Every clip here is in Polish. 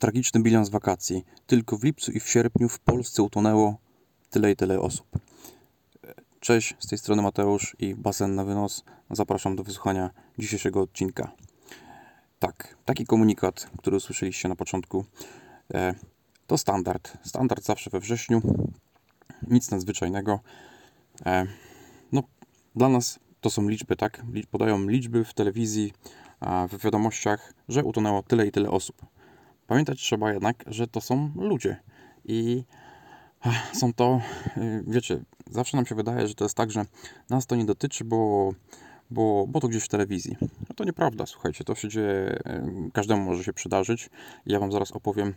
Tragiczny bilans wakacji. Tylko w lipcu i w sierpniu w Polsce utonęło tyle i tyle osób. Cześć, z tej strony Mateusz i Basen na wynos. Zapraszam do wysłuchania dzisiejszego odcinka. Tak, taki komunikat, który usłyszeliście na początku, e, to standard. Standard zawsze we wrześniu. Nic nadzwyczajnego. E, no, dla nas to są liczby, tak? Podają liczby w telewizji, w wiadomościach, że utonęło tyle i tyle osób. Pamiętać trzeba jednak, że to są ludzie i są to, y, wiecie, zawsze nam się wydaje, że to jest tak, że nas to nie dotyczy, bo, bo, bo to gdzieś w telewizji. No to nieprawda, słuchajcie, to się dzieje, y, każdemu może się przydarzyć. Ja Wam zaraz opowiem,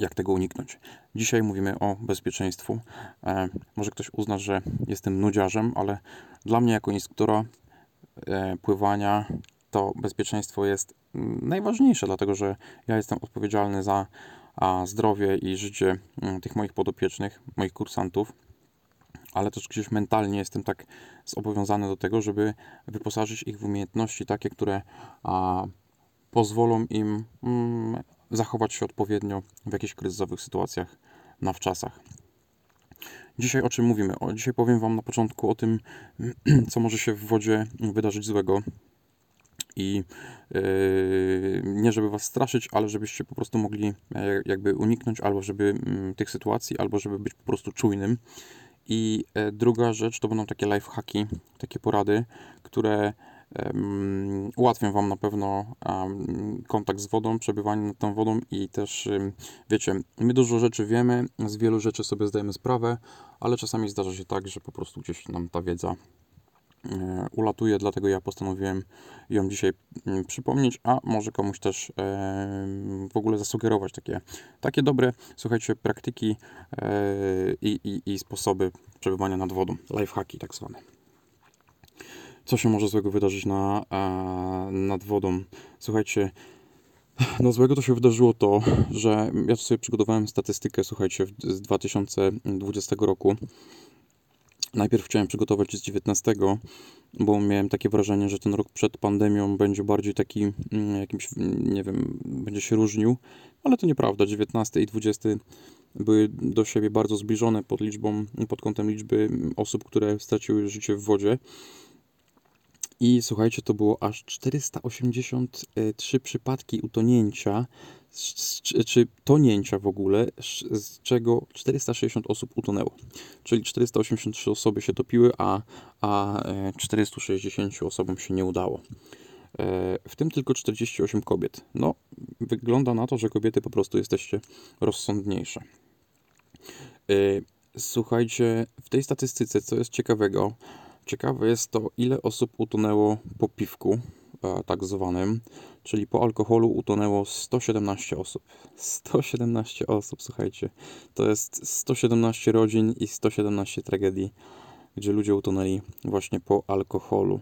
jak tego uniknąć. Dzisiaj mówimy o bezpieczeństwu. E, może ktoś uzna, że jestem nudziarzem, ale dla mnie jako instruktora e, pływania to bezpieczeństwo jest mm, najważniejsze, dlatego że ja jestem odpowiedzialny za zdrowie i życie mm, tych moich podopiecznych, moich kursantów, ale też gdzieś mentalnie jestem tak zobowiązany do tego, żeby wyposażyć ich w umiejętności takie, które pozwolą im mm, zachować się odpowiednio w jakichś kryzysowych sytuacjach na wczasach. Dzisiaj o czym mówimy? O, dzisiaj powiem Wam na początku o tym, co może się w wodzie wydarzyć złego, i yy, nie żeby was straszyć, ale żebyście po prostu mogli e, jakby uniknąć albo żeby mm, tych sytuacji, albo żeby być po prostu czujnym. I e, druga rzecz to będą takie life hacki, takie porady, które ułatwią Wam na pewno kontakt z wodą, przebywanie nad tą wodą i też, wiecie, my dużo rzeczy wiemy, z wielu rzeczy sobie zdajemy sprawę, ale czasami zdarza się tak, że po prostu gdzieś nam ta wiedza E, ulatuje, dlatego ja postanowiłem ją dzisiaj mm, przypomnieć, a może komuś też e, w ogóle zasugerować takie, takie dobre, słuchajcie, praktyki e, i, i, i sposoby przebywania nad wodą, lifehacki tak zwane. Co się może złego wydarzyć na, nad wodą? Słuchajcie, no złego to się wydarzyło to, że ja sobie przygotowałem statystykę, słuchajcie, z 2020 roku Najpierw chciałem przygotować z 19, bo miałem takie wrażenie, że ten rok przed pandemią będzie bardziej taki mm, jakimś, nie wiem, będzie się różnił, ale to nieprawda. 19 i 20 były do siebie bardzo zbliżone pod liczbą, pod kątem liczby osób, które straciły życie w wodzie. I słuchajcie, to było aż 483 przypadki utonięcia czy tonięcia w ogóle, z czego 460 osób utonęło. Czyli 483 osoby się topiły, a, a 460 e, osobom się nie udało. E, w tym tylko 48 kobiet. No, wygląda na to, że kobiety po prostu jesteście rozsądniejsze. E, słuchajcie, w tej statystyce, co jest ciekawego, ciekawe jest to, ile osób utonęło po piwku, tak zwanym czyli po alkoholu utonęło 117 osób. 117 osób, słuchajcie. To jest 117 rodzin i 117 tragedii, gdzie ludzie utonęli właśnie po alkoholu.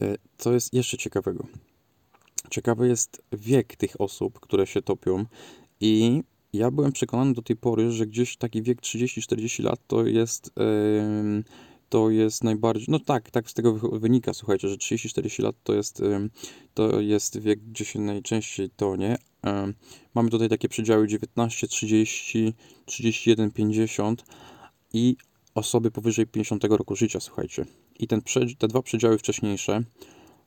E, co jest jeszcze ciekawego? Ciekawy jest wiek tych osób, które się topią i ja byłem przekonany do tej pory, że gdzieś taki wiek 30-40 lat to jest yy, to jest najbardziej, no tak, tak z tego wynika, słuchajcie, że 30-40 lat to jest, to jest wiek, gdzie się najczęściej tonie. Mamy tutaj takie przedziały 19, 30, 31, 50 i osoby powyżej 50 roku życia, słuchajcie. I ten, te dwa przedziały wcześniejsze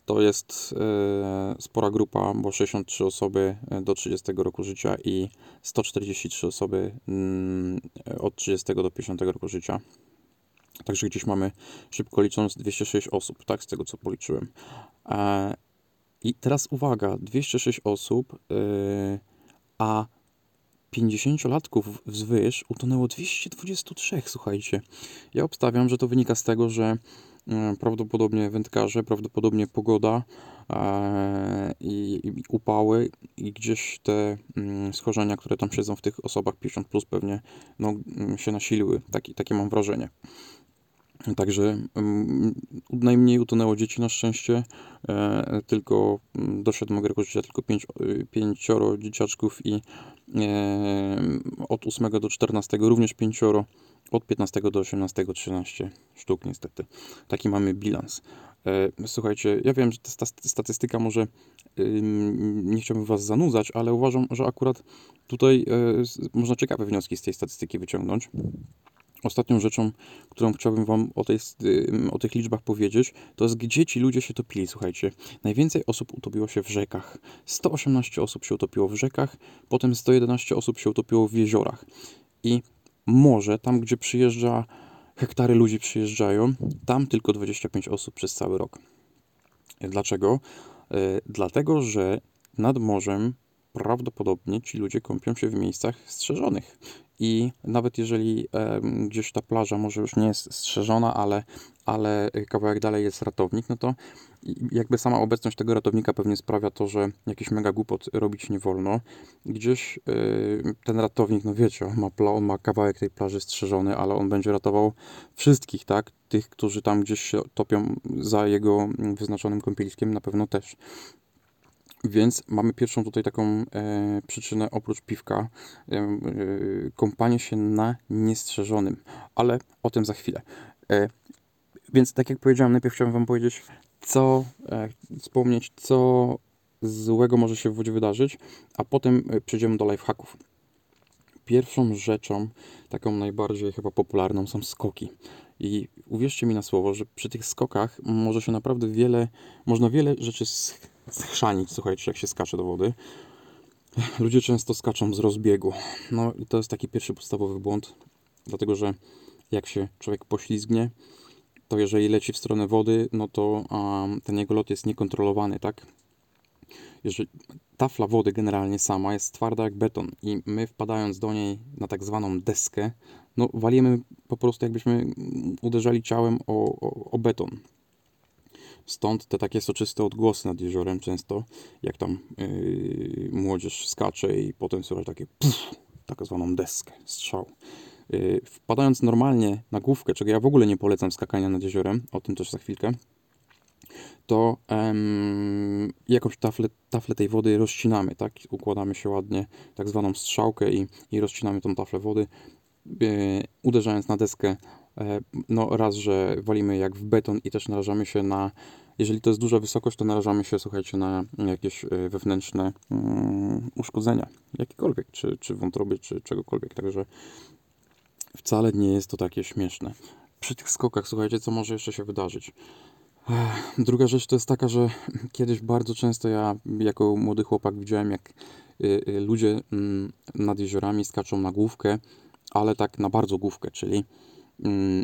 to jest e, spora grupa, bo 63 osoby e, do 30 roku życia i 143 osoby mm, od 30 do 50 roku życia. Także gdzieś mamy, szybko licząc, 206 osób, tak, z tego co policzyłem. E, I teraz uwaga, 206 osób, e, a 50-latków wzwyż utonęło 223, słuchajcie. Ja obstawiam, że to wynika z tego, że e, prawdopodobnie wędkarze, prawdopodobnie pogoda i, i, upały i gdzieś te mm, schorzenia, które tam siedzą w tych osobach 50 plus pewnie no, mm, się nasiliły. Taki, takie mam wrażenie. Także mm, najmniej utonęło dzieci na szczęście, e, tylko mm, do siódmego życia tylko pięć, e, pięcioro dzieciaczków i e, od 8 do 14 również pięcioro, od 15 do 18 13 sztuk niestety. Taki mamy bilans. Słuchajcie, ja wiem, że ta statystyka może nie chciałbym Was zanudzać, ale uważam, że akurat tutaj można ciekawe wnioski z tej statystyki wyciągnąć. Ostatnią rzeczą, którą chciałbym Wam o, tej, o tych liczbach powiedzieć, to jest gdzie ci ludzie się topili. Słuchajcie, najwięcej osób utopiło się w rzekach. 118 osób się utopiło w rzekach, potem 111 osób się utopiło w jeziorach. I morze, tam gdzie przyjeżdża, hektary ludzi przyjeżdżają, tam tylko 25 osób przez cały rok. Dlaczego? E, dlatego, że nad morzem prawdopodobnie ci ludzie kąpią się w miejscach strzeżonych. I nawet jeżeli gdzieś ta plaża może już nie jest strzeżona, ale, ale kawałek dalej jest ratownik, no to jakby sama obecność tego ratownika pewnie sprawia to, że jakiś mega głupot robić nie wolno. Gdzieś ten ratownik, no wiecie, on ma, on ma kawałek tej plaży strzeżony, ale on będzie ratował wszystkich, tak? Tych, którzy tam gdzieś się topią za jego wyznaczonym kąpieliskiem, na pewno też. Więc mamy pierwszą tutaj taką e, przyczynę oprócz piwka, e, e, kąpanie się na niestrzeżonym, ale o tym za chwilę. E, więc tak jak powiedziałem, najpierw chciałem Wam powiedzieć, co e, wspomnieć, co złego może się w wodzie wydarzyć, a potem e, przejdziemy do lifehacków. Pierwszą rzeczą, taką najbardziej chyba popularną, są skoki. I uwierzcie mi na słowo, że przy tych skokach może się naprawdę wiele, można wiele rzeczy schrzanić, słuchajcie, jak się skacze do wody. Ludzie często skaczą z rozbiegu. No i to jest taki pierwszy podstawowy błąd, dlatego że jak się człowiek poślizgnie, to jeżeli leci w stronę wody, no to um, ten jego lot jest niekontrolowany, tak? Jeżeli tafla wody generalnie sama jest twarda jak beton i my wpadając do niej na tak zwaną deskę, no walimy po prostu jakbyśmy uderzali ciałem o, o, o beton. Stąd te takie soczyste odgłosy nad jeziorem często, jak tam yy, młodzież skacze i potem słychać takie puf, tak zwaną deskę, strzał. Yy, wpadając normalnie na główkę, czego ja w ogóle nie polecam skakania nad jeziorem, o tym też za chwilkę, to um, jakąś taflę, taflę tej wody rozcinamy, tak? Układamy się ładnie, tak zwaną strzałkę i, i rozcinamy tą taflę wody, yy, uderzając na deskę no raz, że walimy jak w beton i też narażamy się na, jeżeli to jest duża wysokość, to narażamy się, słuchajcie, na jakieś e, wewnętrzne um, uszkodzenia, jakiekolwiek, czy, czy wątroby, czy czegokolwiek, także wcale nie jest to takie śmieszne. Przy tych skokach, słuchajcie, co może jeszcze się wydarzyć? Druga rzecz to jest taka, że kiedyś bardzo często ja jako młody chłopak widziałem, jak y, y, ludzie mm, nad jeziorami skaczą na główkę, ale tak na bardzo główkę, czyli Mm,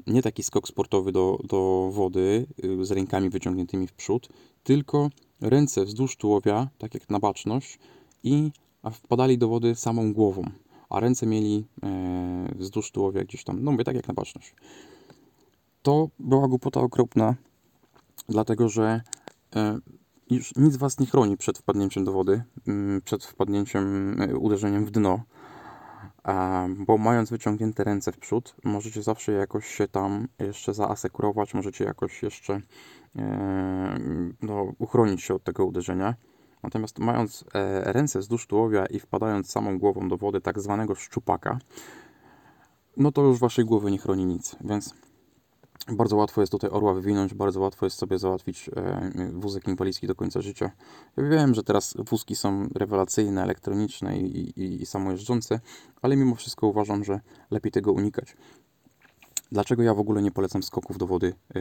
nie taki skok sportowy do, do wody y, z rękami wyciągniętymi w przód, tylko ręce wzdłuż tułowia, tak jak na baczność i wpadali do wody samą głową, a ręce mieli e, wzdłuż tułowia gdzieś tam, no mówię tak jak na baczność. To była głupota okropna, dlatego że e, już nic was nie chroni przed wpadnięciem do wody, mm, przed wpadnięciem, e, uderzeniem w dno bo mając wyciągnięte ręce w przód, możecie zawsze jakoś się tam jeszcze zaasekurować, możecie jakoś jeszcze e, no, uchronić się od tego uderzenia. Natomiast mając e, ręce wzdłuż tułowia i wpadając samą głową do wody, tak zwanego szczupaka, no to już waszej głowy nie chroni nic, więc bardzo łatwo jest tutaj orła wywinąć, bardzo łatwo jest sobie załatwić e, wózek inwalidzki do końca życia. Ja wiem, że teraz wózki są rewelacyjne, elektroniczne i, i, i samojeżdżące, ale mimo wszystko uważam, że lepiej tego unikać. Dlaczego ja w ogóle nie polecam skoków do wody e,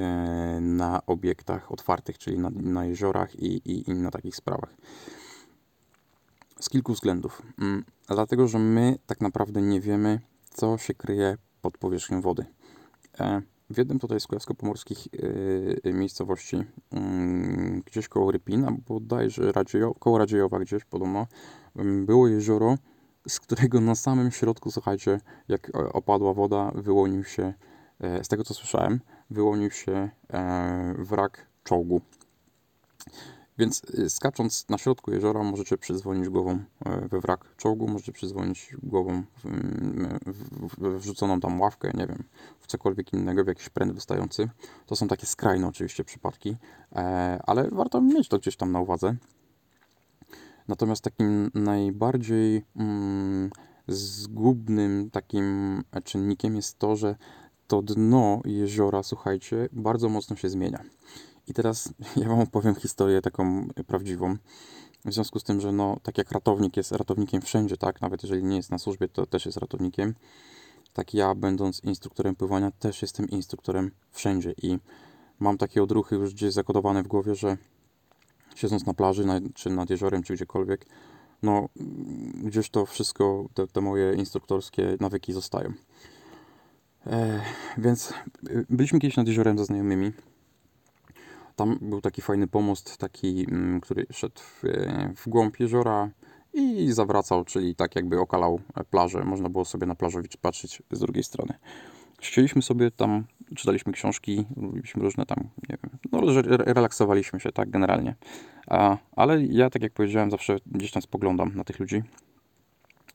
na obiektach otwartych, czyli na, na jeziorach i, i, i, na takich sprawach? Z kilku względów. Mm, dlatego, że my tak naprawdę nie wiemy, co się kryje pod powierzchnią wody. E, w jednym tutaj z kujawsko-pomorskich yy, miejscowości, yy, gdzieś koło Rypina, bodajże Radziejo, koło Radziejowa gdzieś podobno, yy, było jezioro, z którego na samym środku, słuchajcie, jak opadła woda, wyłonił się, yy, z tego co słyszałem, wyłonił się yy, wrak czołgu. Więc y, skacząc na środku jeziora możecie przyzwolić głową e, we wrak czołgu, możecie przyzwolić głową w, wrzuconą tam ławkę, nie wiem, w cokolwiek innego, w jakiś pręt wystający. To są takie skrajne oczywiście przypadki, e, ale warto mieć to gdzieś tam na uwadze. Natomiast takim najbardziej mm, zgubnym takim czynnikiem jest to, że to dno jeziora, słuchajcie, bardzo mocno się zmienia. I teraz ja wam opowiem historię taką prawdziwą. W związku z tym, że no, tak jak ratownik jest ratownikiem wszędzie, tak, nawet jeżeli nie jest na służbie, to też jest ratownikiem. Tak ja, będąc instruktorem pływania, też jestem instruktorem wszędzie i mam takie odruchy już gdzieś zakodowane w głowie, że siedząc na plaży, na, czy nad jeziorem, czy gdziekolwiek, no gdzieś to wszystko, te, te moje instruktorskie nawyki zostają. E, więc y, byliśmy kiedyś nad jeziorem ze znajomymi. Tam był taki fajny pomost, taki, mm, który szedł w, w głąb jeziora i zawracał, czyli tak jakby okalał plażę. Można było sobie na plażę patrzeć z drugiej strony. Chcieliśmy sobie tam, czytaliśmy książki, robiliśmy różne tam, nie wiem, no relaksowaliśmy się, tak, generalnie. A, ale ja, tak jak powiedziałem, zawsze gdzieś tam spoglądam na tych ludzi.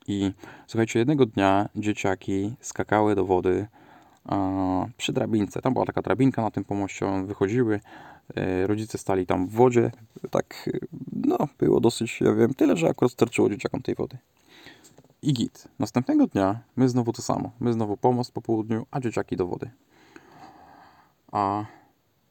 I słuchajcie, jednego dnia dzieciaki skakały do wody przy drabince. Tam była taka drabinka na tym pomoście, wychodziły, e, rodzice stali tam w wodzie. Tak, no, było dosyć, ja wiem, tyle, że akurat starczyło dzieciakom tej wody. I git. Następnego dnia my znowu to samo. My znowu pomost po południu, a dzieciaki do wody. A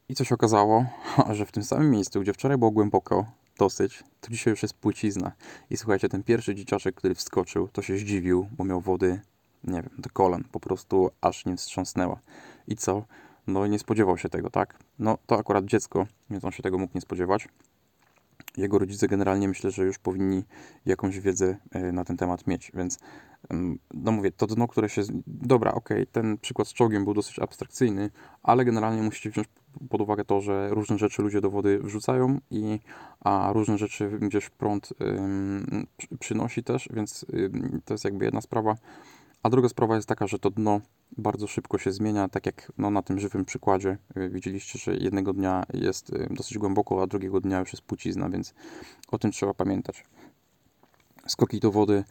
i co się okazało, że w tym samym miejscu, gdzie wczoraj było głęboko, dosyć, to dzisiaj już jest płycizna. I słuchajcie, ten pierwszy dzieciaczek, który wskoczył, to się zdziwił, bo miał wody, nie wiem, do kolan. Po prostu aż nim wstrząsnęła. I co? No nie spodziewał się tego, tak? No to akurat dziecko, więc on się tego mógł nie spodziewać jego rodzice generalnie myślę, że już powinni jakąś wiedzę e, na ten temat mieć, więc no mówię, to dno, które się... Dobra, okej, okay, ten przykład z czołgiem był dosyć abstrakcyjny, ale generalnie musicie wziąć pod uwagę to, że różne rzeczy ludzie do wody wrzucają i a różne rzeczy gdzieś prąd ym, przynosi też, więc ym, to jest jakby jedna sprawa. A druga sprawa jest taka, że to dno bardzo szybko się zmienia, tak jak no, na tym żywym przykładzie y, widzieliście, że jednego dnia jest y, dosyć głęboko, a drugiego dnia już jest płcizna, więc o tym trzeba pamiętać. Skoki do wody.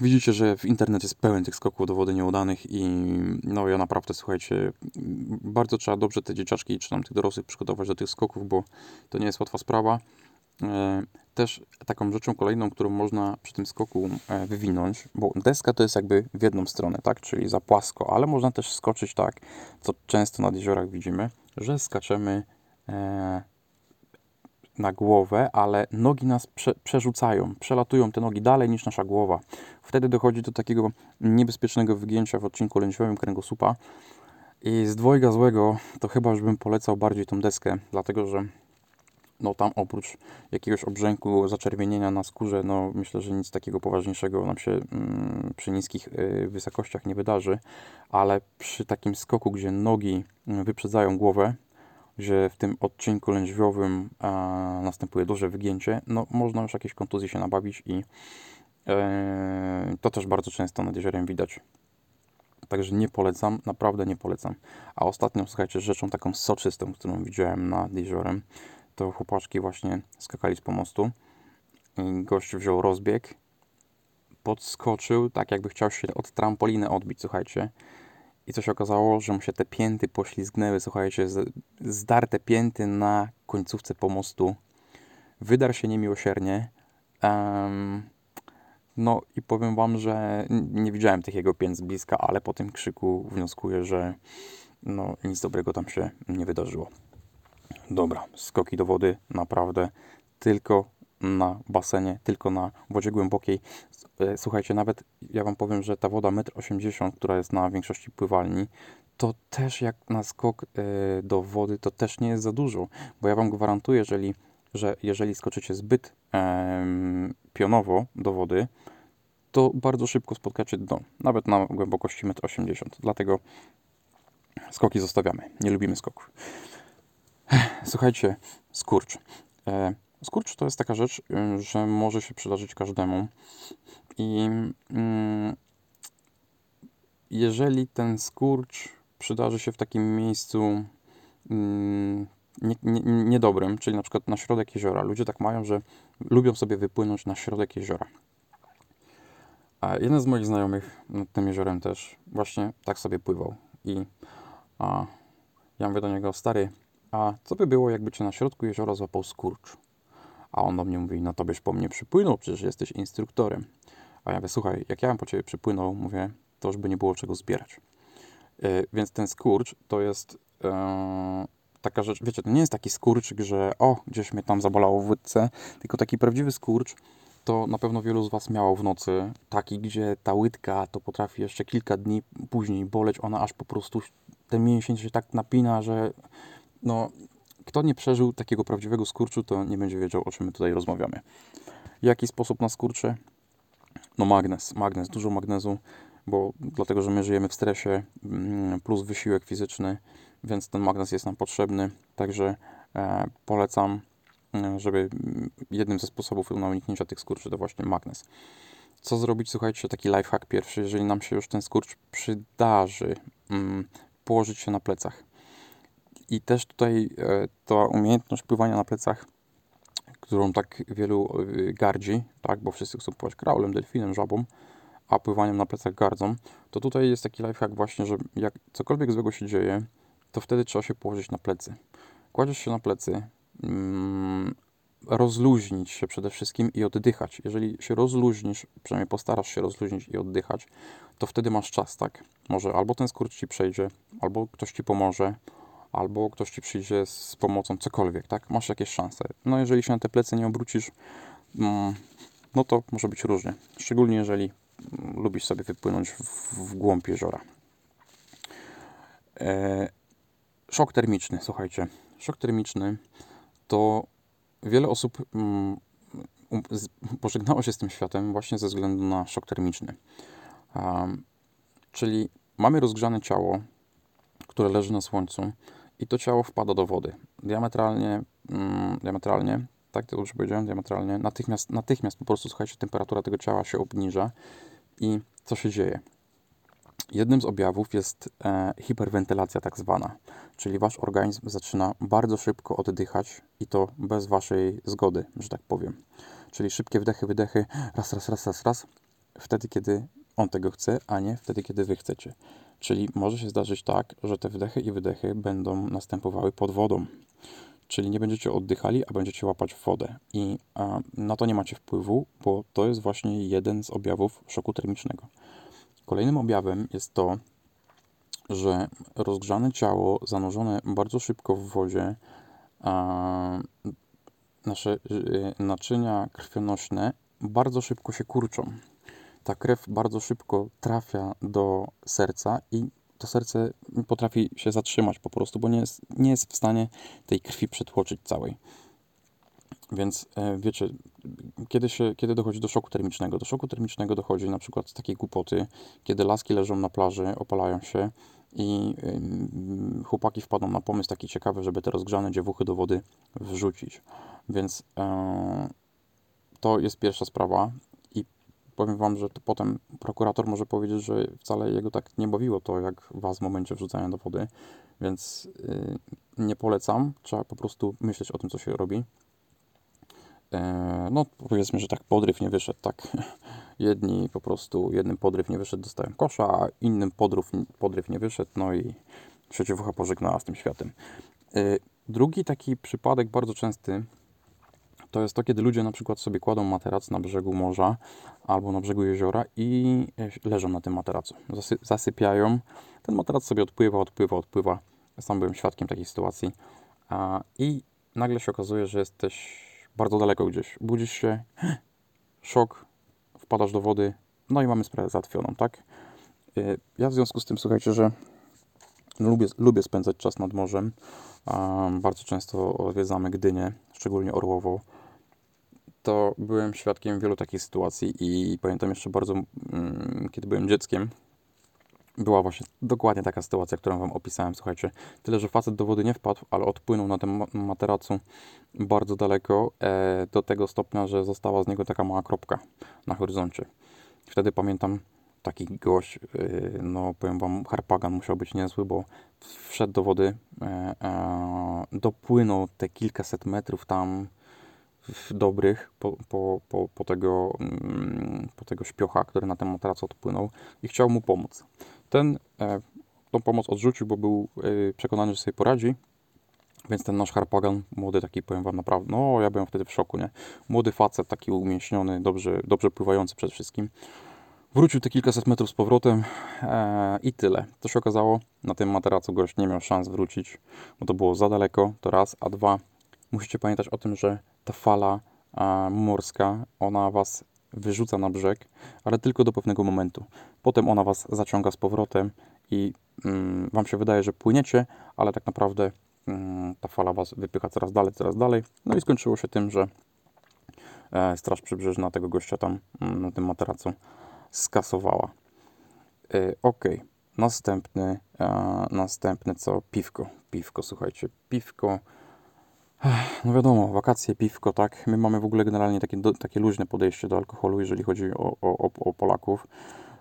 Widzicie, że w internet jest pełen tych skoków do wody nieudanych i no ja naprawdę, słuchajcie, bardzo trzeba dobrze te dzieciaczki czy tam tych dorosłych przygotować do tych skoków, bo to nie jest łatwa sprawa. E, też taką rzeczą kolejną, którą można przy tym skoku e, wywinąć, bo deska to jest jakby w jedną stronę, tak, czyli za płasko, ale można też skoczyć tak, co często nad jeziorach widzimy, że skaczemy e, na głowę, ale nogi nas prze, przerzucają, przelatują te nogi dalej niż nasza głowa. Wtedy dochodzi do takiego niebezpiecznego wygięcia w odcinku lędźwiowym kręgosłupa i z dwojga złego to chyba już bym polecał bardziej tą deskę, dlatego że no tam oprócz jakiegoś obrzęku, zaczerwienienia na skórze, no myślę, że nic takiego poważniejszego nam się mm, przy niskich y, wysokościach nie wydarzy, ale przy takim skoku, gdzie nogi mm, wyprzedzają głowę, gdzie w tym odcinku lędźwiowym następuje duże wygięcie, no można już jakieś kontuzje się nabawić i e, to też bardzo często nad jeziorem widać. Także nie polecam, naprawdę nie polecam. A ostatnią, słuchajcie, rzeczą taką soczystą, którą widziałem nad jeziorem, to chłopaczki właśnie skakali z pomostu. I gość wziął rozbieg, podskoczył, tak jakby chciał się od trampoliny odbić, słuchajcie. I co się okazało, że mu się te pięty poślizgnęły, słuchajcie, zdarte pięty na końcówce pomostu. Wydarł się niemiłosiernie. Um, no i powiem wam, że nie widziałem tych jego pięt z bliska, ale po tym krzyku wnioskuję, że no, nic dobrego tam się nie wydarzyło. Dobra, skoki do wody naprawdę tylko na basenie, tylko na wodzie głębokiej. E, słuchajcie, nawet ja Wam powiem, że ta woda 1,80 m, która jest na większości pływalni, to też jak na skok e, do wody, to też nie jest za dużo, bo ja Wam gwarantuję, jeżeli, że jeżeli skoczycie zbyt pionowo do wody, to bardzo szybko spotkacie dno, nawet na głębokości 1,80 m. Dlatego skoki zostawiamy. Nie lubimy skoków. Słuchajcie, skurcz. E, skurcz to jest taka rzecz, y, że może się przydarzyć każdemu. I mm, jeżeli ten skurcz przydarzy się w takim miejscu mm, nie, nie, niedobrym, czyli na przykład na środek jeziora. Ludzie tak mają, że lubią sobie wypłynąć na środek jeziora. A jeden z moich znajomych nad tym jeziorem też właśnie tak sobie pływał. I a, ja mówię do niego, stary, a co by było, jakby cię na środku jeziora złapał skurcz? A on do mnie mówi, no to byś po mnie przypłynął, przecież jesteś instruktorem. A ja mówię, słuchaj, jak ja bym po ciebie przypłynął, mówię, to już by nie było czego zbierać. Yy, więc ten skurcz to jest yy, taka rzecz, wiecie, to nie jest taki skurczyk, że o, gdzieś mnie tam zabolało w łydce, tylko taki prawdziwy skurcz, to na pewno wielu z Was miało w nocy taki, gdzie ta łydka to potrafi jeszcze kilka dni później boleć, ona aż po prostu ten mięsień się tak napina, że no, kto nie przeżył takiego prawdziwego skurczu, to nie będzie wiedział, o czym my tutaj rozmawiamy. Jaki sposób na skurcze? No magnez, magnez, dużo magnezu, bo dlatego, że my żyjemy w stresie, mm, plus wysiłek fizyczny, więc ten magnez jest nam potrzebny, także e, polecam, e, żeby jednym ze sposobów na uniknięcia tych skurczy to właśnie magnez. Co zrobić? Słuchajcie, taki lifehack pierwszy, jeżeli nam się już ten skurcz przydarzy, mm, położyć się na plecach. I też tutaj e, ta umiejętność pływania na plecach, którą tak wielu e, gardzi, tak, bo wszyscy chcą pływać kraulem, delfinem, żabą, a pływaniem na plecach gardzą, to tutaj jest taki lifehack właśnie, że jak cokolwiek złego się dzieje, to wtedy trzeba się położyć na plecy. Kładziesz się na plecy, mm, rozluźnić się przede wszystkim i oddychać. Jeżeli się rozluźnisz, przynajmniej postarasz się rozluźnić i oddychać, to wtedy masz czas, tak? Może albo ten skurcz ci przejdzie, albo ktoś ci pomoże, albo ktoś ci przyjdzie z pomocą, cokolwiek, tak? Masz jakieś szanse. No jeżeli się na te plecy nie obrócisz, mm, no to może być różnie. Szczególnie jeżeli mm, lubisz sobie wypłynąć w, głąb jeziora. E, szok termiczny, słuchajcie. Szok termiczny to wiele osób mm, um, pożegnało się z tym światem właśnie ze względu na szok termiczny. Czyli mamy rozgrzane ciało, które leży na słońcu i to ciało wpada do wody. Diametralnie, mm, diametralnie, tak to dobrze powiedziałem, diametralnie, natychmiast, natychmiast po prostu, słuchajcie, temperatura tego ciała się obniża i co się dzieje? Jednym z objawów jest e, hiperwentylacja tak zwana, czyli wasz organizm zaczyna bardzo szybko oddychać i to bez waszej zgody, że tak powiem. Czyli szybkie wdechy, wydechy, raz, raz, raz, raz, raz, wtedy kiedy on tego chce, a nie wtedy kiedy wy chcecie. Czyli może się zdarzyć tak, że te wdechy i wydechy będą następowały pod wodą. Czyli nie będziecie oddychali, a będziecie łapać wodę. I a, na to nie macie wpływu, bo to jest właśnie jeden z objawów szoku termicznego. Kolejnym objawem jest to, że rozgrzane ciało zanurzone bardzo szybko w wodzie, a, nasze y, naczynia krwionośne bardzo szybko się kurczą ta krew bardzo szybko trafia do serca i to serce potrafi się zatrzymać po prostu, bo nie jest, nie jest w stanie tej krwi przetłoczyć całej. Więc e, wiecie, kiedy, się, kiedy dochodzi do szoku termicznego? Do szoku termicznego dochodzi na przykład z takiej głupoty, kiedy laski leżą na plaży, opalają się i chłopaki wpadną na pomysł taki ciekawy, żeby te rozgrzane dziewuchy do wody wrzucić. Więc e, to jest pierwsza sprawa powiem wam, że to potem prokurator może powiedzieć, że wcale jego tak nie bawiło to, jak was w momencie wrzucania do wody, więc yy, nie polecam. Trzeba po prostu myśleć o tym, co się robi. Yy, no, powiedzmy, że tak podryw nie wyszedł, tak. Jedni po prostu, jednym podryw nie wyszedł, dostają kosza, a innym podryw, podryw nie wyszedł, no i trzeciewucha pożegnała z tym światem. Yy, drugi taki przypadek bardzo częsty to jest to, kiedy ludzie na przykład sobie kładą materac na brzegu morza albo na brzegu jeziora i e, leżą na tym materacu. Zasy zasypiają. Ten materac sobie odpływa, odpływa, odpływa. Sam byłem świadkiem takiej sytuacji. I nagle się okazuje, że jesteś bardzo daleko gdzieś. Budzisz się, szok, wpadasz do wody, no i mamy sprawę załatwioną, tak? E, ja w związku z tym, słuchajcie, że lubię, lubię spędzać czas nad morzem. Bardzo często odwiedzamy Gdynię, szczególnie Orłowo to byłem świadkiem wielu takich sytuacji i pamiętam jeszcze bardzo, mm, kiedy byłem dzieckiem, była właśnie dokładnie taka sytuacja, którą wam opisałem. Słuchajcie, tyle, że facet do wody nie wpadł, ale odpłynął na tym materacu bardzo daleko, e, do tego stopnia, że została z niego taka mała kropka na horyzoncie. Wtedy pamiętam, taki gość, e, no powiem wam, harpagan musiał być niezły, bo wszedł do wody, e, e dopłynął te kilkaset metrów tam, dobrych po, po, po, po, tego, mm, po tego śpiocha, który na ten materac odpłynął i chciał mu pomóc. Ten e, tą pomoc odrzucił, bo był e, przekonany, że sobie poradzi, więc ten nasz harpagan, młody taki, powiem wam naprawdę, no ja byłem wtedy w szoku, nie? Młody facet, taki umięśniony, dobrze, dobrze pływający przede wszystkim, Wrócił te kilkaset metrów z powrotem e, i tyle. To się okazało, na tym materacu gość nie miał szans wrócić, bo to było za daleko, to raz, a dwa, musicie pamiętać o tym, że ta fala e, morska, ona was wyrzuca na brzeg, ale tylko do pewnego momentu. Potem ona was zaciąga z powrotem i mm, wam się wydaje, że płyniecie, ale tak naprawdę mm, ta fala was wypycha coraz dalej, coraz dalej. No i skończyło się tym, że e, Straż Przybrzeżna tego gościa tam mm, na tym materacu skasowała. E, ok, następny, e, następny co? Piwko. Piwko, słuchajcie, piwko. No wiadomo, wakacje, piwko, tak. My mamy w ogóle generalnie takie, do, takie luźne podejście do alkoholu, jeżeli chodzi o, o, o Polaków.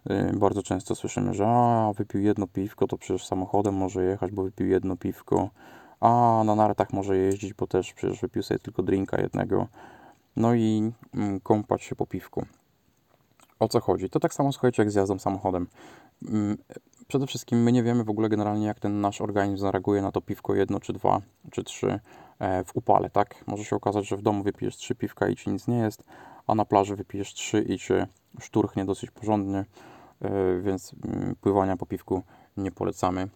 Yy, bardzo często słyszymy, że a, wypił jedno piwko, to przecież samochodem może jechać, bo wypił jedno piwko. A na nartach może jeździć, bo też przecież wypił sobie tylko drinka jednego. No i mm, kąpać się po piwku. O co chodzi? To tak samo słuchajcie jak z jazdą samochodem. Mm, przede wszystkim my nie wiemy w ogóle generalnie jak ten nasz organizm zareaguje na to piwko jedno, czy dwa, czy trzy e, w upale, tak? Może się okazać, że w domu wypijesz trzy piwka i ci nic nie jest, a na plaży wypijesz trzy i cię szturchnie dosyć porządnie, e, więc mm, pływania po piwku nie polecamy.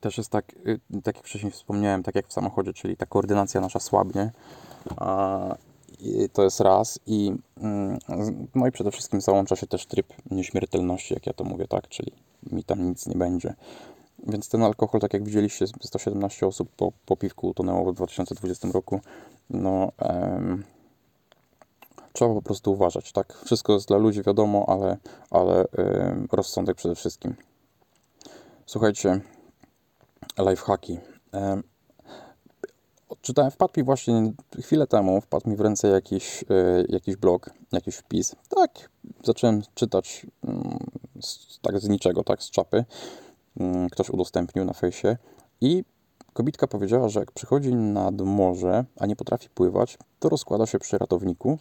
Też jest tak, y, tak jak wcześniej wspomniałem, tak jak w samochodzie, czyli ta koordynacja nasza słabnie, i to jest raz i mm, no i przede wszystkim załącza się też tryb nieśmiertelności, jak ja to mówię, tak, czyli mi tam nic nie będzie. Więc ten alkohol, tak jak widzieliście, 117 osób po, po piwku utonęło w 2020 roku. No, em, trzeba po prostu uważać, tak? Wszystko jest dla ludzi, wiadomo, ale, ale em, rozsądek przede wszystkim. Słuchajcie, lifehacki. Em, Czytałem, wpadł mi właśnie chwilę temu, wpadł mi w ręce jakiś, yy, jakiś blog, jakiś wpis. Tak, zacząłem czytać yy, z, tak z niczego, tak, z czapy. Yy, ktoś udostępnił na fejsie i kobitka powiedziała, że jak przychodzi nad morze, a nie potrafi pływać, to rozkłada się przy ratowniku,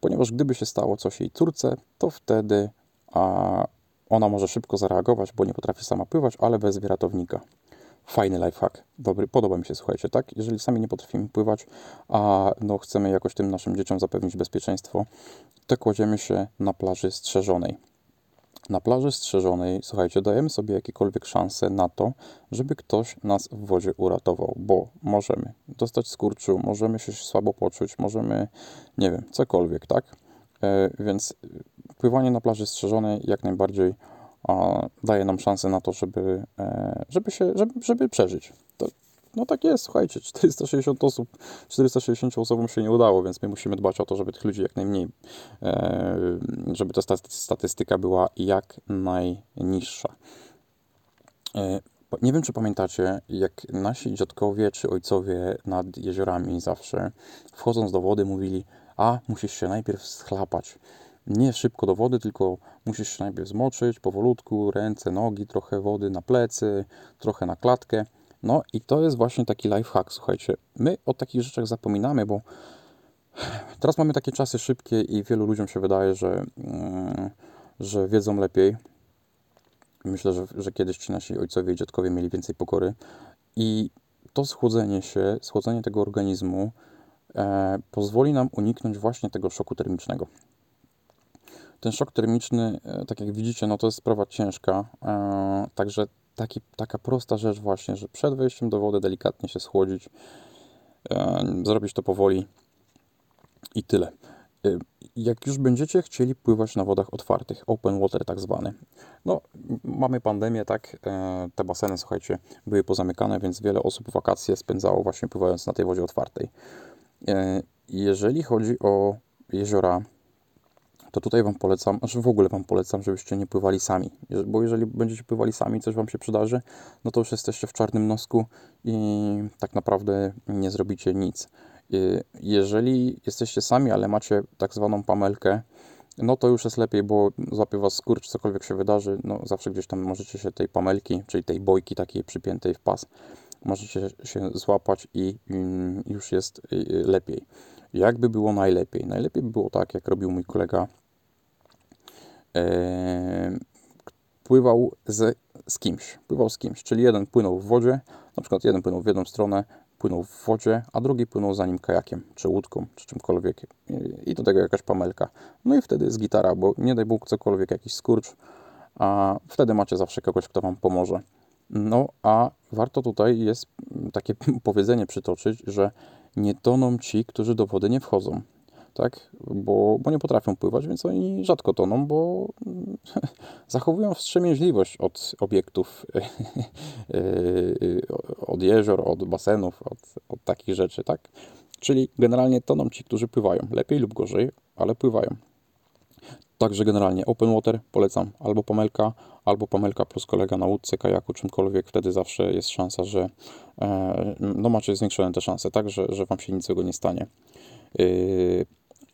ponieważ gdyby się stało coś jej córce, to wtedy a, ona może szybko zareagować, bo nie potrafi sama pływać, ale wezwie ratownika fajny lifehack. Dobry, podoba mi się, słuchajcie, tak? Jeżeli sami nie potrafimy pływać, a no chcemy jakoś tym naszym dzieciom zapewnić bezpieczeństwo, to kładziemy się na plaży strzeżonej. Na plaży strzeżonej, słuchajcie, dajemy sobie jakiekolwiek szanse na to, żeby ktoś nas w wodzie uratował, bo możemy dostać skurczu, możemy się słabo poczuć, możemy, nie wiem, cokolwiek, tak? E, więc pływanie na plaży strzeżonej jak najbardziej daje nam szansę na to, żeby, e, żeby, się, żeby, żeby przeżyć. To, no tak jest, słuchajcie, 460 osób, 460 osobom się nie udało, więc my musimy dbać o to, żeby tych ludzi jak najmniej, e, żeby ta statystyka była jak najniższa. E, nie wiem, czy pamiętacie, jak nasi dziadkowie czy ojcowie nad jeziorami zawsze, wchodząc do wody, mówili: A, musisz się najpierw schlapać nie szybko do wody, tylko musisz się najpierw zmoczyć powolutku, ręce, nogi, trochę wody na plecy, trochę na klatkę. No i to jest właśnie taki life hack, słuchajcie. My o takich rzeczach zapominamy, bo teraz mamy takie czasy szybkie i wielu ludziom się wydaje, że, mm, że wiedzą lepiej. Myślę, że, że kiedyś ci nasi ojcowie i dziadkowie mieli więcej pokory. I to schłodzenie się, schłodzenie tego organizmu e, pozwoli nam uniknąć właśnie tego szoku termicznego. Ten szok termiczny, e, tak jak widzicie, no to jest sprawa ciężka, e, także taki, taka prosta rzecz właśnie, że przed wejściem do wody delikatnie się schłodzić, e, zrobić to powoli i tyle. Jak już będziecie chcieli pływać na wodach otwartych, open water tak zwany, no mamy pandemię, tak, te baseny, słuchajcie, były pozamykane, więc wiele osób wakacje spędzało właśnie pływając na tej wodzie otwartej. Jeżeli chodzi o jeziora to tutaj Wam polecam, znaczy w ogóle Wam polecam, żebyście nie pływali sami. Bo jeżeli będziecie pływali sami, coś Wam się przydarzy, no to już jesteście w czarnym nosku i tak naprawdę nie zrobicie nic. Jeżeli jesteście sami, ale macie tak zwaną pamelkę, no to już jest lepiej, bo złapie Was skurcz, cokolwiek się wydarzy, no zawsze gdzieś tam możecie się tej pamelki, czyli tej bojki takiej przypiętej w pas, możecie się złapać i mm, już jest y, lepiej. Jakby było najlepiej? Najlepiej by było tak, jak robił mój kolega pływał z, z kimś, pływał z kimś, czyli jeden płynął w wodzie, na przykład jeden płynął w jedną stronę, płynął w wodzie, a drugi płynął za nim kajakiem, czy łódką, czy czymkolwiek. I do tego jakaś pamelka. No i wtedy jest gitara, bo nie daj Bóg cokolwiek, jakiś skurcz, a wtedy macie zawsze kogoś, kto Wam pomoże. No, a warto tutaj jest takie powiedzenie przytoczyć, że nie toną ci, którzy do wody nie wchodzą tak? Bo, bo nie potrafią pływać, więc oni rzadko toną, bo zachowują wstrzemięźliwość od obiektów, od jezior, od basenów, od, od takich rzeczy, tak? Czyli generalnie toną ci, którzy pływają, lepiej lub gorzej, ale pływają. Także generalnie open water polecam albo pamelka, albo pamelka plus kolega na łódce, kajaku, czymkolwiek. Wtedy zawsze jest szansa, że e, no macie zwiększone te szanse, tak, że, że wam się niczego nie stanie. Yy,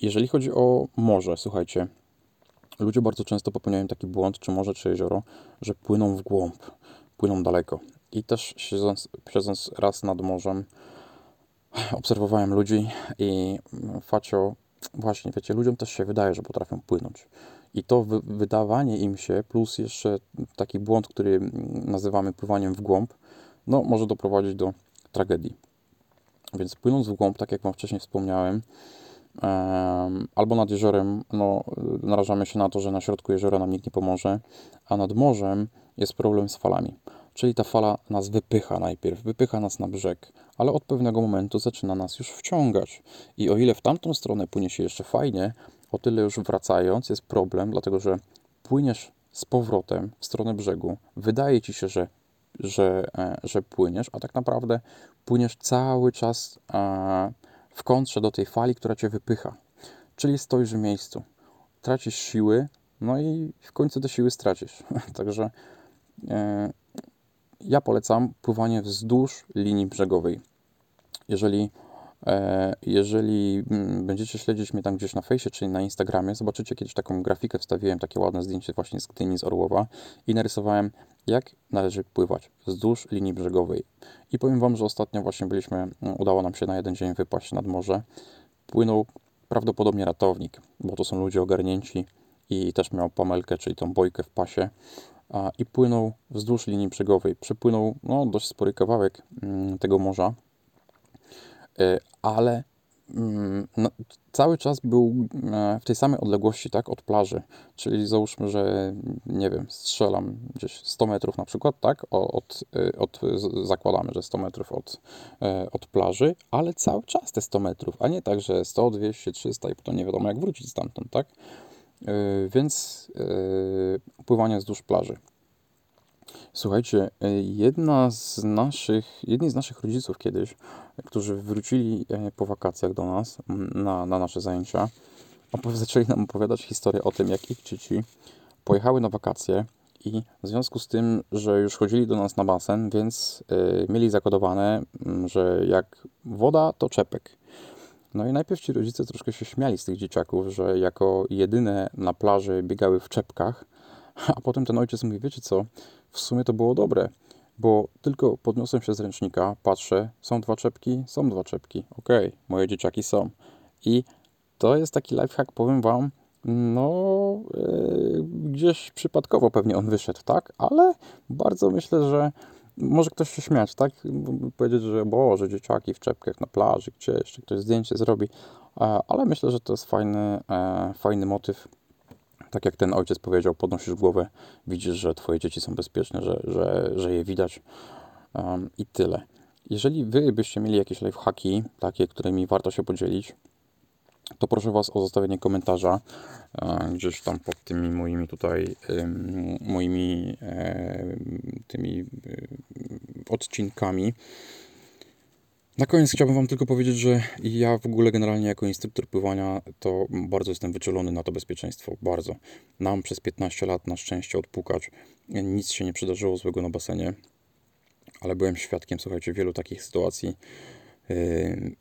jeżeli chodzi o morze, słuchajcie, ludzie bardzo często popełniają taki błąd, czy morze, czy jezioro, że płyną w głąb, płyną daleko. I też siedząc, siedząc raz nad morzem, obserwowałem ludzi i facio, właśnie, wiecie, ludziom też się wydaje, że potrafią płynąć. I to wy wydawanie im się, plus jeszcze taki błąd, który nazywamy pływaniem w głąb, no, może doprowadzić do tragedii. Więc płynąc w głąb, tak jak Wam wcześniej wspomniałem, albo nad jeziorem no, narażamy się na to, że na środku jeziora nam nikt nie pomoże, a nad morzem jest problem z falami. Czyli ta fala nas wypycha najpierw, wypycha nas na brzeg, ale od pewnego momentu zaczyna nas już wciągać. I o ile w tamtą stronę płynie się jeszcze fajnie, o tyle już wracając jest problem, dlatego że płyniesz z powrotem w stronę brzegu, wydaje ci się, że, że, e, że płyniesz, a tak naprawdę płyniesz cały czas. W kontrze do tej fali, która cię wypycha. Czyli stoisz w miejscu, tracisz siły, no i w końcu te siły stracisz. Także e, ja polecam pływanie wzdłuż linii brzegowej. Jeżeli, e, jeżeli mm, będziecie śledzić mnie tam gdzieś na fejsie, czyli na Instagramie, zobaczycie kiedyś taką grafikę, wstawiłem takie ładne zdjęcie właśnie z Gdyni, z Orłowa i narysowałem, jak należy pływać wzdłuż linii brzegowej. I powiem Wam, że ostatnio właśnie byliśmy, mm, udało nam się na jeden dzień wypaść nad morze. Płynął prawdopodobnie ratownik, bo to są ludzie ogarnięci i też miał pomelkę, czyli tą bojkę w pasie i płynął wzdłuż linii brzegowej. Przepłynął no, dość spory kawałek mm, tego morza, y, ale cały czas był e, w tej samej odległości, tak, od plaży. Czyli załóżmy, że nie wiem, strzelam gdzieś 100 metrów na przykład, tak, od, e, od, zakładamy, że 100 metrów od, e, od plaży, ale cały czas te 100 metrów, a nie tak, że 100, 200, 300 i potem nie wiadomo jak wrócić stamtąd, tak. Więc pływanie wzdłuż plaży. Słuchajcie, jedna z naszych, jedni z naszych rodziców kiedyś którzy wrócili e, po wakacjach do nas na, na nasze zajęcia, zaczęli nam opowiadać historię o tym, jak ich dzieci pojechały na wakacje i w związku z tym, że już chodzili do nas na basen, więc y, mieli zakodowane, że jak woda, to czepek. No i najpierw ci rodzice troszkę się śmiali z tych dzieciaków, że jako jedyne na plaży biegały w czepkach, a potem ten ojciec mówi, wiecie co, w sumie to było dobre, bo tylko podniosłem się z ręcznika, patrzę, są dwa czepki, są dwa czepki, ok, moje dzieciaki są. I to jest taki lifehack, powiem Wam, no yy, gdzieś przypadkowo pewnie on wyszedł, tak, ale bardzo myślę, że może ktoś się śmiać, tak, powiedzieć, że boże, dzieciaki w czepkach na plaży, gdzie jeszcze ktoś zdjęcie zrobi, ale myślę, że to jest fajny, e, fajny motyw tak jak ten ojciec powiedział, podnosisz głowę, widzisz, że twoje dzieci są bezpieczne, że, że, że je widać um, i tyle. Jeżeli wy byście mieli jakieś lifehacki, takie, którymi warto się podzielić, to proszę Was o zostawienie komentarza e, gdzieś tam pod tymi moimi tutaj moimi tymi odcinkami. Na koniec chciałbym Wam tylko powiedzieć, że ja w ogóle generalnie jako instruktor pływania to bardzo jestem wyczulony na to bezpieczeństwo. Bardzo. Nam przez 15 lat na szczęście odpukać. Nic się nie przydarzyło złego na basenie, ale byłem świadkiem, słuchajcie, wielu takich sytuacji. Yy,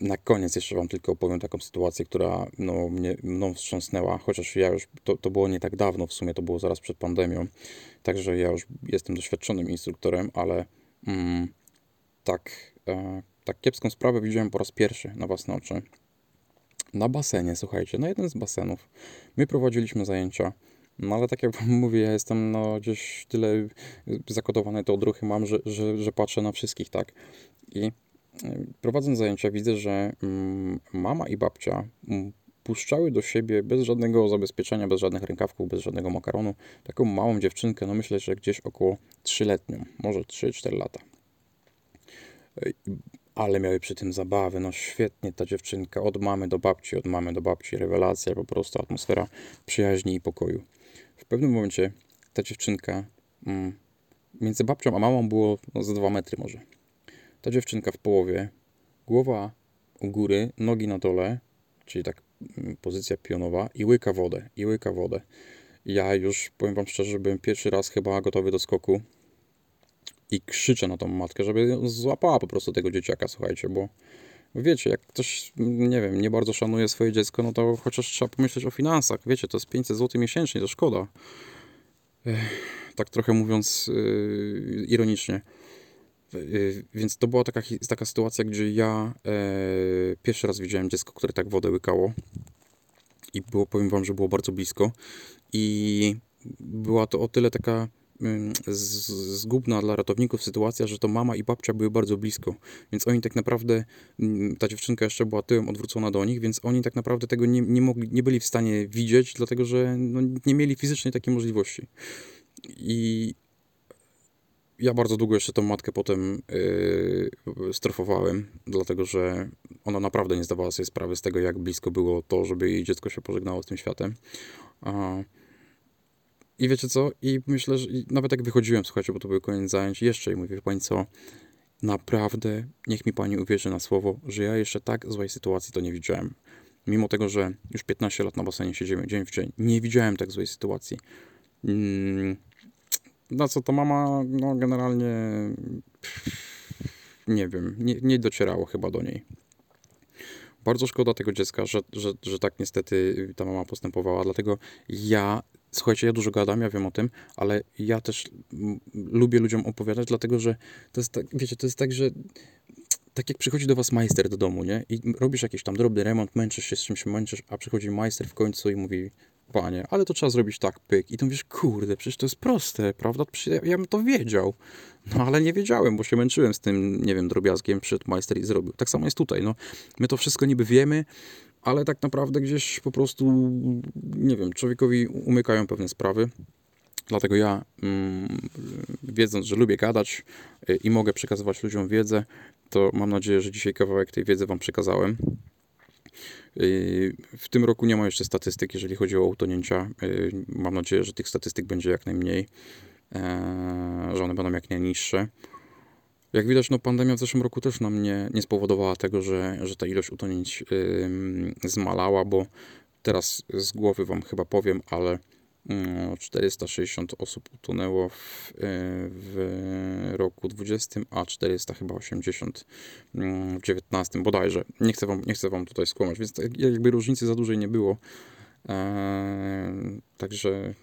na koniec jeszcze Wam tylko opowiem taką sytuację, która no, mnie, mną wstrząsnęła, chociaż ja już, to, to było nie tak dawno, w sumie to było zaraz przed pandemią, także ja już jestem doświadczonym instruktorem, ale mm, tak tak kiepską sprawę widziałem po raz pierwszy na własne oczy. Na basenie, słuchajcie, na jeden z basenów. My prowadziliśmy zajęcia, no ale tak jak wam mówię, ja jestem no, gdzieś tyle zakodowany te odruchy mam, że, że, że patrzę na wszystkich, tak? I prowadząc zajęcia widzę, że mm, mama i babcia mm, puszczały do siebie bez żadnego zabezpieczenia, bez żadnych rękawków, bez żadnego makaronu taką małą dziewczynkę, no myślę, że gdzieś około 3-letnią, może 3-4 lata. Ale miały przy tym zabawy, no świetnie ta dziewczynka, od mamy do babci, od mamy do babci, rewelacja, po prostu atmosfera przyjaźni i pokoju. W pewnym momencie ta dziewczynka, mm, między babcią a mamą było no, za 2 metry może. Ta dziewczynka w połowie, głowa u góry, nogi na dole, czyli tak mm, pozycja pionowa i łyka wodę, i łyka wodę. Ja już, powiem wam szczerze, byłem pierwszy raz chyba gotowy do skoku i krzyczę na tą matkę, żeby złapała po prostu tego dzieciaka, słuchajcie, bo wiecie, jak ktoś, nie wiem, nie bardzo szanuje swoje dziecko, no to chociaż trzeba pomyśleć o finansach, wiecie, to jest 500 zł miesięcznie, to szkoda. Tak trochę mówiąc yy, ironicznie. Y, więc to była taka, taka sytuacja, gdzie ja e, pierwszy raz widziałem dziecko, które tak wodę łykało. I było, powiem wam, że było bardzo blisko. I była to o tyle taka zgubna dla ratowników sytuacja, że to mama i babcia były bardzo blisko, więc oni tak naprawdę, ta dziewczynka jeszcze była tyłem odwrócona do nich, więc oni tak naprawdę tego nie, nie, mogli, nie byli w stanie widzieć, dlatego że no, nie mieli fizycznie takiej możliwości. I ja bardzo długo jeszcze tą matkę potem yy, strofowałem, dlatego że ona naprawdę nie zdawała sobie sprawy z tego, jak blisko było to, żeby jej dziecko się pożegnało z tym światem. I wiecie co? I myślę, że nawet jak wychodziłem, słuchajcie, bo to był koniec zajęć, jeszcze i mówię, pani co, naprawdę niech mi pani uwierzy na słowo, że ja jeszcze tak złej sytuacji to nie widziałem. Mimo tego, że już 15 lat na basenie siedzimy dzień w dzień, nie widziałem tak złej sytuacji. Mm, na co to mama, no generalnie nie wiem, nie, nie docierało chyba do niej. Bardzo szkoda tego dziecka, że, że, że tak niestety ta mama postępowała, dlatego ja, słuchajcie, ja dużo gadam, ja wiem o tym, ale ja też lubię ludziom opowiadać, dlatego że to jest tak, wiecie, to jest tak, że tak jak przychodzi do was majster do domu, nie? I robisz jakiś tam drobny remont, męczysz się z czymś, męczysz, a przychodzi majster w końcu i mówi, panie, ale to trzeba zrobić tak, pyk. I to mówisz, kurde, przecież to jest proste, prawda? Przecież ja, ja bym to wiedział. No ale nie wiedziałem, bo się męczyłem z tym, nie wiem, drobiazgiem, przyszedł majster i zrobił. Tak samo jest tutaj, no. My to wszystko niby wiemy, ale tak naprawdę gdzieś po prostu, nie wiem, człowiekowi umykają pewne sprawy. Dlatego ja, mm, wiedząc, że lubię gadać y, i mogę przekazywać ludziom wiedzę, to mam nadzieję, że dzisiaj kawałek tej wiedzy Wam przekazałem. Y, w tym roku nie ma jeszcze statystyk, jeżeli chodzi o utonięcia. Y, mam nadzieję, że tych statystyk będzie jak najmniej, e, że one będą jak najniższe. Jak widać, no, pandemia w zeszłym roku też nam nie, nie spowodowała tego, że, że ta ilość utonięć zmalała, bo teraz z głowy Wam chyba powiem, ale 460 mm, osób utonęło w, e, w roku 20, a 400 chyba 80 mm, w 19 bodajże. Nie chcę wam, nie chcę wam tutaj skłamać, więc tak jakby różnicy za dużej nie było. Eee, także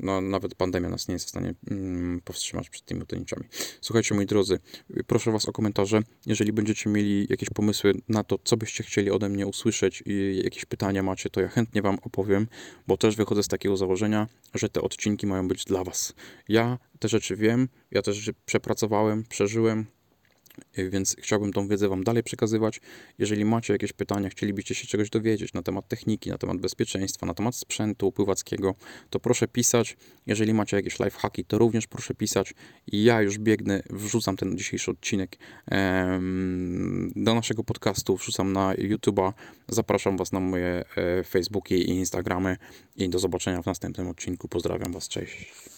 no, nawet pandemia nas nie jest w stanie mm, powstrzymać przed tymi utonięciami. Słuchajcie, moi drodzy, proszę Was o komentarze. Jeżeli będziecie mieli jakieś pomysły na to, co byście chcieli ode mnie usłyszeć i jakieś pytania macie, to ja chętnie Wam opowiem, bo też wychodzę z takiego założenia, że te odcinki mają być dla Was. Ja te rzeczy wiem, ja te rzeczy przepracowałem, przeżyłem, więc chciałbym tą wiedzę Wam dalej przekazywać. Jeżeli macie jakieś pytania, chcielibyście się czegoś dowiedzieć na temat techniki, na temat bezpieczeństwa, na temat sprzętu pływackiego, to proszę pisać. Jeżeli macie jakieś lifehacki, to również proszę pisać. Ja już biegnę, wrzucam ten dzisiejszy odcinek do naszego podcastu, wrzucam na YouTube'a. Zapraszam Was na moje e, Facebooki i Instagramy i do zobaczenia w następnym odcinku. Pozdrawiam Was, cześć.